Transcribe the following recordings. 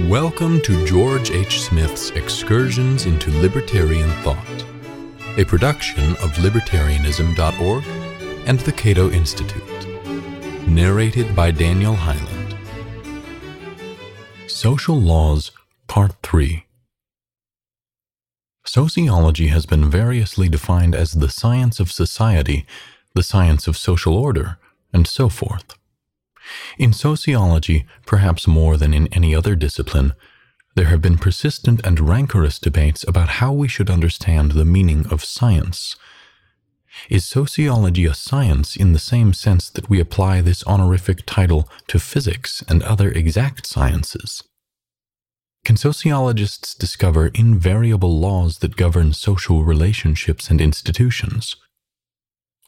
Welcome to George H. Smith's Excursions into Libertarian Thought, a production of libertarianism.org and the Cato Institute. Narrated by Daniel Hyland. Social Laws, Part 3 Sociology has been variously defined as the science of society, the science of social order, and so forth. In sociology, perhaps more than in any other discipline, there have been persistent and rancorous debates about how we should understand the meaning of science. Is sociology a science in the same sense that we apply this honorific title to physics and other exact sciences? Can sociologists discover invariable laws that govern social relationships and institutions?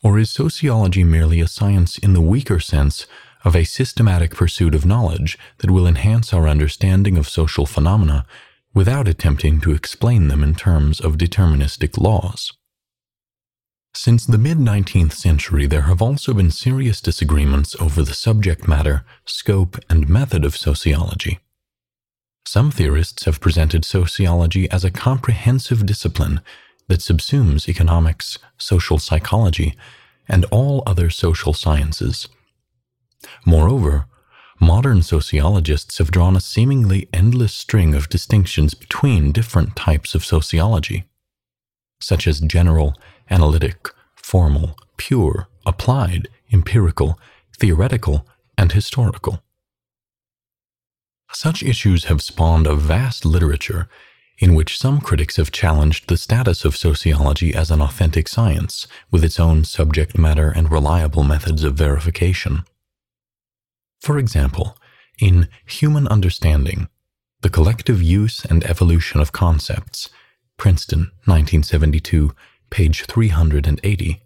Or is sociology merely a science in the weaker sense of a systematic pursuit of knowledge that will enhance our understanding of social phenomena without attempting to explain them in terms of deterministic laws. Since the mid 19th century, there have also been serious disagreements over the subject matter, scope, and method of sociology. Some theorists have presented sociology as a comprehensive discipline that subsumes economics, social psychology, and all other social sciences Moreover, modern sociologists have drawn a seemingly endless string of distinctions between different types of sociology, such as general, analytic, formal, pure, applied, empirical, theoretical, and historical. Such issues have spawned a vast literature in which some critics have challenged the status of sociology as an authentic science with its own subject matter and reliable methods of verification. For example, in Human Understanding, The Collective Use and Evolution of Concepts, Princeton, 1972, page 380,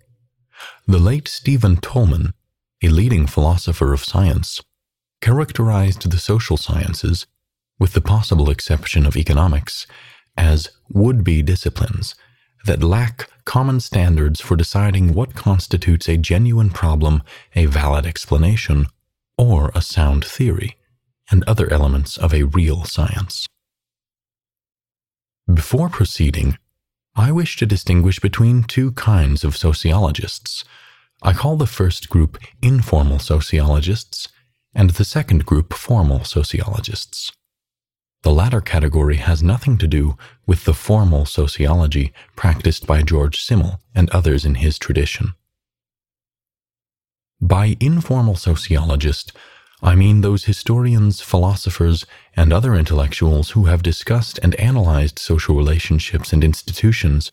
the late Stephen Toulmin, a leading philosopher of science, characterized the social sciences, with the possible exception of economics, as would be disciplines that lack common standards for deciding what constitutes a genuine problem, a valid explanation, or a sound theory, and other elements of a real science. Before proceeding, I wish to distinguish between two kinds of sociologists. I call the first group informal sociologists, and the second group formal sociologists. The latter category has nothing to do with the formal sociology practiced by George Simmel and others in his tradition. By informal sociologist, I mean those historians, philosophers, and other intellectuals who have discussed and analyzed social relationships and institutions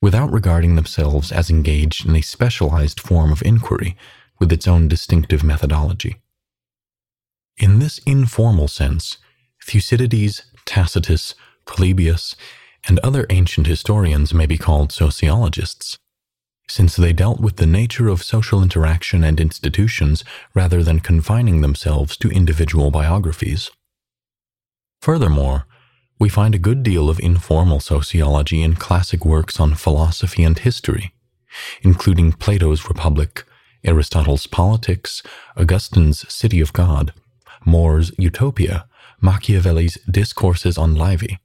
without regarding themselves as engaged in a specialized form of inquiry with its own distinctive methodology. In this informal sense, Thucydides, Tacitus, Polybius, and other ancient historians may be called sociologists since they dealt with the nature of social interaction and institutions rather than confining themselves to individual biographies. Furthermore, we find a good deal of informal sociology in classic works on philosophy and history, including Plato's Republic, Aristotle's Politics, Augustine's City of God, More's Utopia, Machiavelli's Discourses on Livy,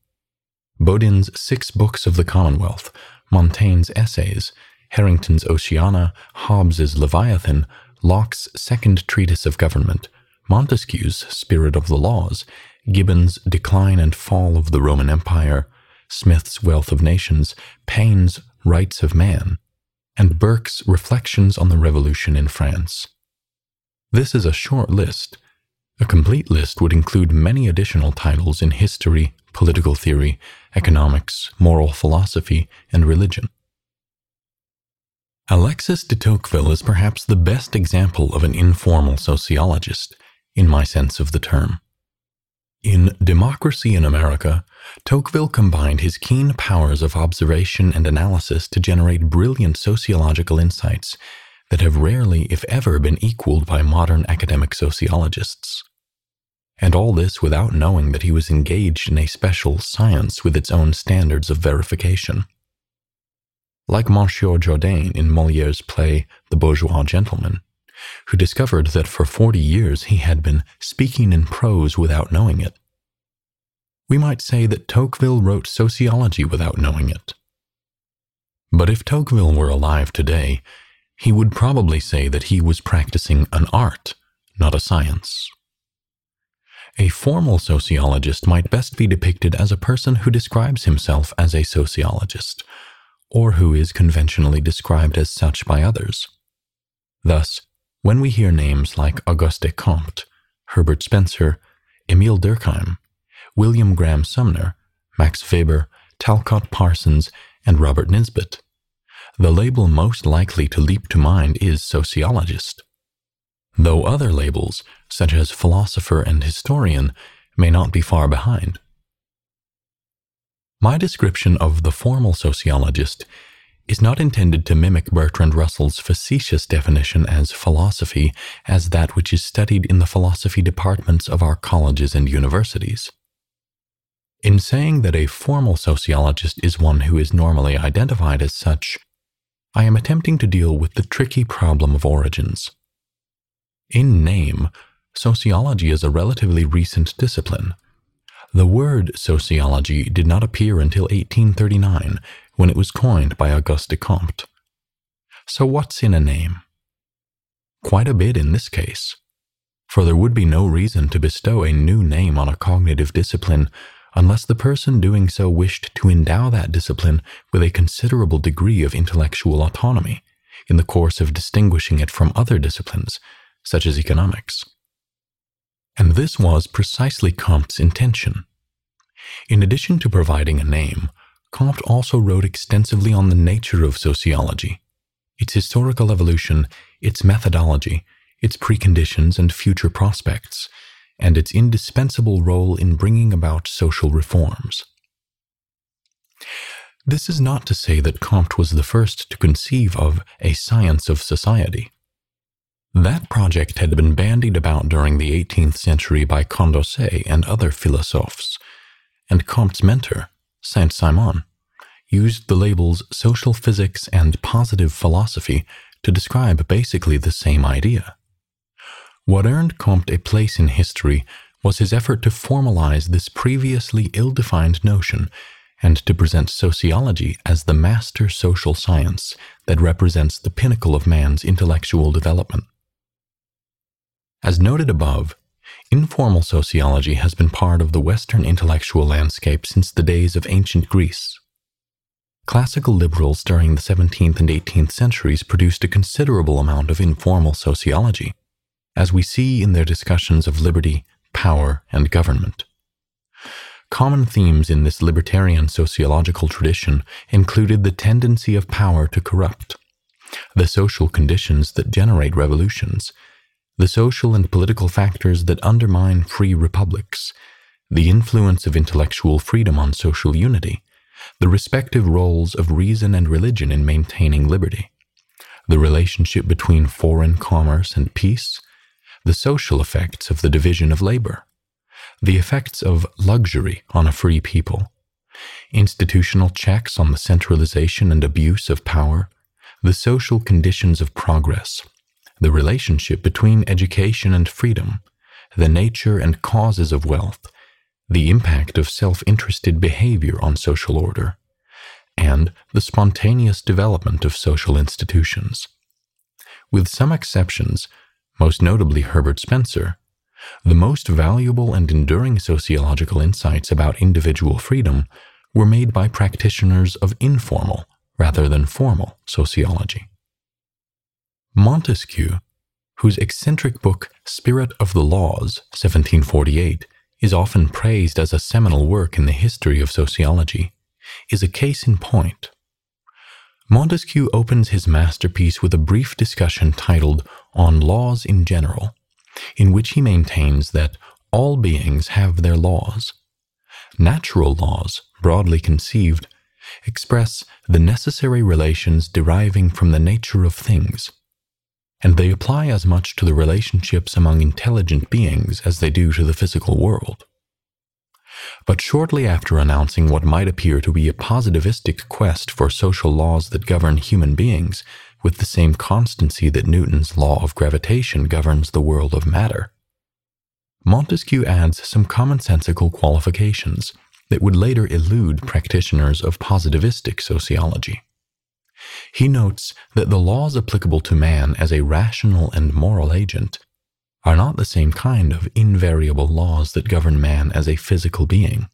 Bodin's Six Books of the Commonwealth, Montaigne's Essays, Harrington's Oceana, Hobbes's Leviathan, Locke's Second Treatise of Government, Montesquieu's Spirit of the Laws, Gibbon's Decline and Fall of the Roman Empire, Smith's Wealth of Nations, Paine's Rights of Man, and Burke's Reflections on the Revolution in France. This is a short list. A complete list would include many additional titles in history, political theory, economics, moral philosophy, and religion. Alexis de Tocqueville is perhaps the best example of an informal sociologist, in my sense of the term. In Democracy in America, Tocqueville combined his keen powers of observation and analysis to generate brilliant sociological insights that have rarely, if ever, been equaled by modern academic sociologists. And all this without knowing that he was engaged in a special science with its own standards of verification like Monsieur Jourdain in Moliere's play The Bourgeois Gentleman, who discovered that for 40 years he had been speaking in prose without knowing it. we might say that Tocqueville wrote sociology without knowing it. But if Tocqueville were alive today, he would probably say that he was practicing an art, not a science. A formal sociologist might best be depicted as a person who describes himself as a sociologist, or who is conventionally described as such by others. Thus, when we hear names like Auguste Comte, Herbert Spencer, Emile Durkheim, William Graham Sumner, Max Weber, Talcott Parsons, and Robert Nisbet, the label most likely to leap to mind is sociologist though other labels, such as philosopher and historian, may not be far behind. My description of the formal sociologist is not intended to mimic Bertrand Russell's facetious definition as philosophy as that which is studied in the philosophy departments of our colleges and universities. In saying that a formal sociologist is one who is normally identified as such, I am attempting to deal with the tricky problem of origins. In name, sociology is a relatively recent discipline. The word sociology did not appear until 1839 when it was coined by Auguste Comte. So, what's in a name? Quite a bit in this case, for there would be no reason to bestow a new name on a cognitive discipline unless the person doing so wished to endow that discipline with a considerable degree of intellectual autonomy in the course of distinguishing it from other disciplines such as economics. And this was precisely Comte's intention. In addition to providing a name, Comte also wrote extensively on the nature of sociology, its historical evolution, its methodology, its preconditions and future prospects, and its indispensable role in bringing about social reforms. This is not to say that Comte was the first to conceive of a science of society. That project had been bandied about during the 18th century by Condorcet and other philosophes, and Comte's mentor, Saint Simon, used the labels social physics and positive philosophy to describe basically the same idea. What earned Comte a place in history was his effort to formalize this previously ill defined notion and to present sociology as the master social science that represents the pinnacle of man's intellectual development. As noted above, informal sociology has been part of the Western intellectual landscape since the days of ancient Greece. Classical liberals during the 17th and 18th centuries produced a considerable amount of informal sociology, as we see in their discussions of liberty, power, and government. Common themes in this libertarian sociological tradition included the tendency of power to corrupt, the social conditions that generate revolutions, the social and political factors that undermine free republics, the influence of intellectual freedom on social unity, the respective roles of reason and religion in maintaining liberty, the relationship between foreign commerce and peace, the social effects of the division of labor, the effects of luxury on a free people, institutional checks on the centralization and abuse of power, the social conditions of progress, the relationship between education and freedom, the nature and causes of wealth, the impact of self interested behavior on social order, and the spontaneous development of social institutions. With some exceptions, most notably Herbert Spencer, the most valuable and enduring sociological insights about individual freedom were made by practitioners of informal rather than formal sociology. Montesquieu, whose eccentric book Spirit of the Laws, 1748, is often praised as a seminal work in the history of sociology, is a case in point. Montesquieu opens his masterpiece with a brief discussion titled On Laws in General, in which he maintains that all beings have their laws. Natural laws, broadly conceived, express the necessary relations deriving from the nature of things and they apply as much to the relationships among intelligent beings as they do to the physical world. But shortly after announcing what might appear to be a positivistic quest for social laws that govern human beings with the same constancy that Newton's law of gravitation governs the world of matter, Montesquieu adds some commonsensical qualifications that would later elude practitioners of positivistic sociology. He notes that the laws applicable to man as a rational and moral agent are not the same kind of invariable laws that govern man as a physical being.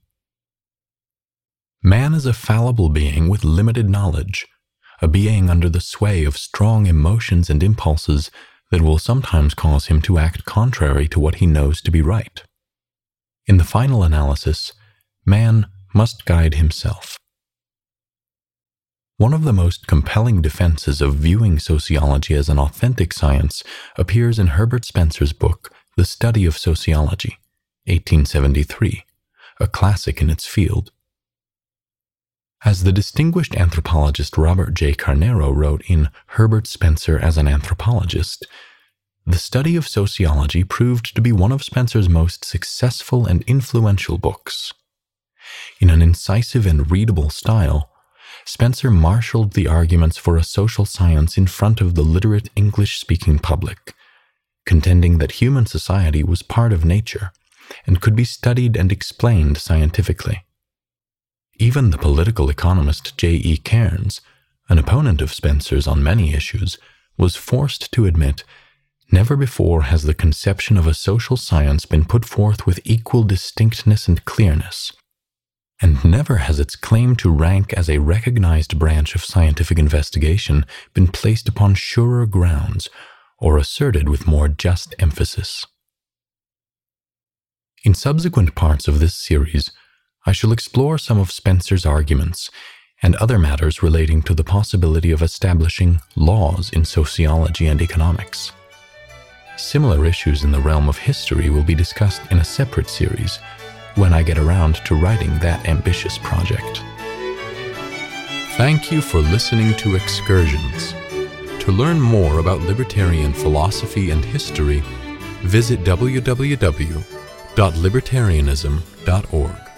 Man is a fallible being with limited knowledge, a being under the sway of strong emotions and impulses that will sometimes cause him to act contrary to what he knows to be right. In the final analysis, man must guide himself. One of the most compelling defenses of viewing sociology as an authentic science appears in Herbert Spencer's book, The Study of Sociology, 1873, a classic in its field. As the distinguished anthropologist Robert J. Carneiro wrote in Herbert Spencer as an Anthropologist, the study of sociology proved to be one of Spencer's most successful and influential books. In an incisive and readable style, Spencer marshaled the arguments for a social science in front of the literate English speaking public, contending that human society was part of nature and could be studied and explained scientifically. Even the political economist J. E. Cairnes, an opponent of Spencer's on many issues, was forced to admit never before has the conception of a social science been put forth with equal distinctness and clearness, and never has its claim to rank as a recognized branch of scientific investigation been placed upon surer grounds or asserted with more just emphasis. In subsequent parts of this series, I shall explore some of Spencer's arguments and other matters relating to the possibility of establishing laws in sociology and economics. Similar issues in the realm of history will be discussed in a separate series when I get around to writing that ambitious project. Thank you for listening to Excursions. To learn more about libertarian philosophy and history, visit www.libertarianism.org.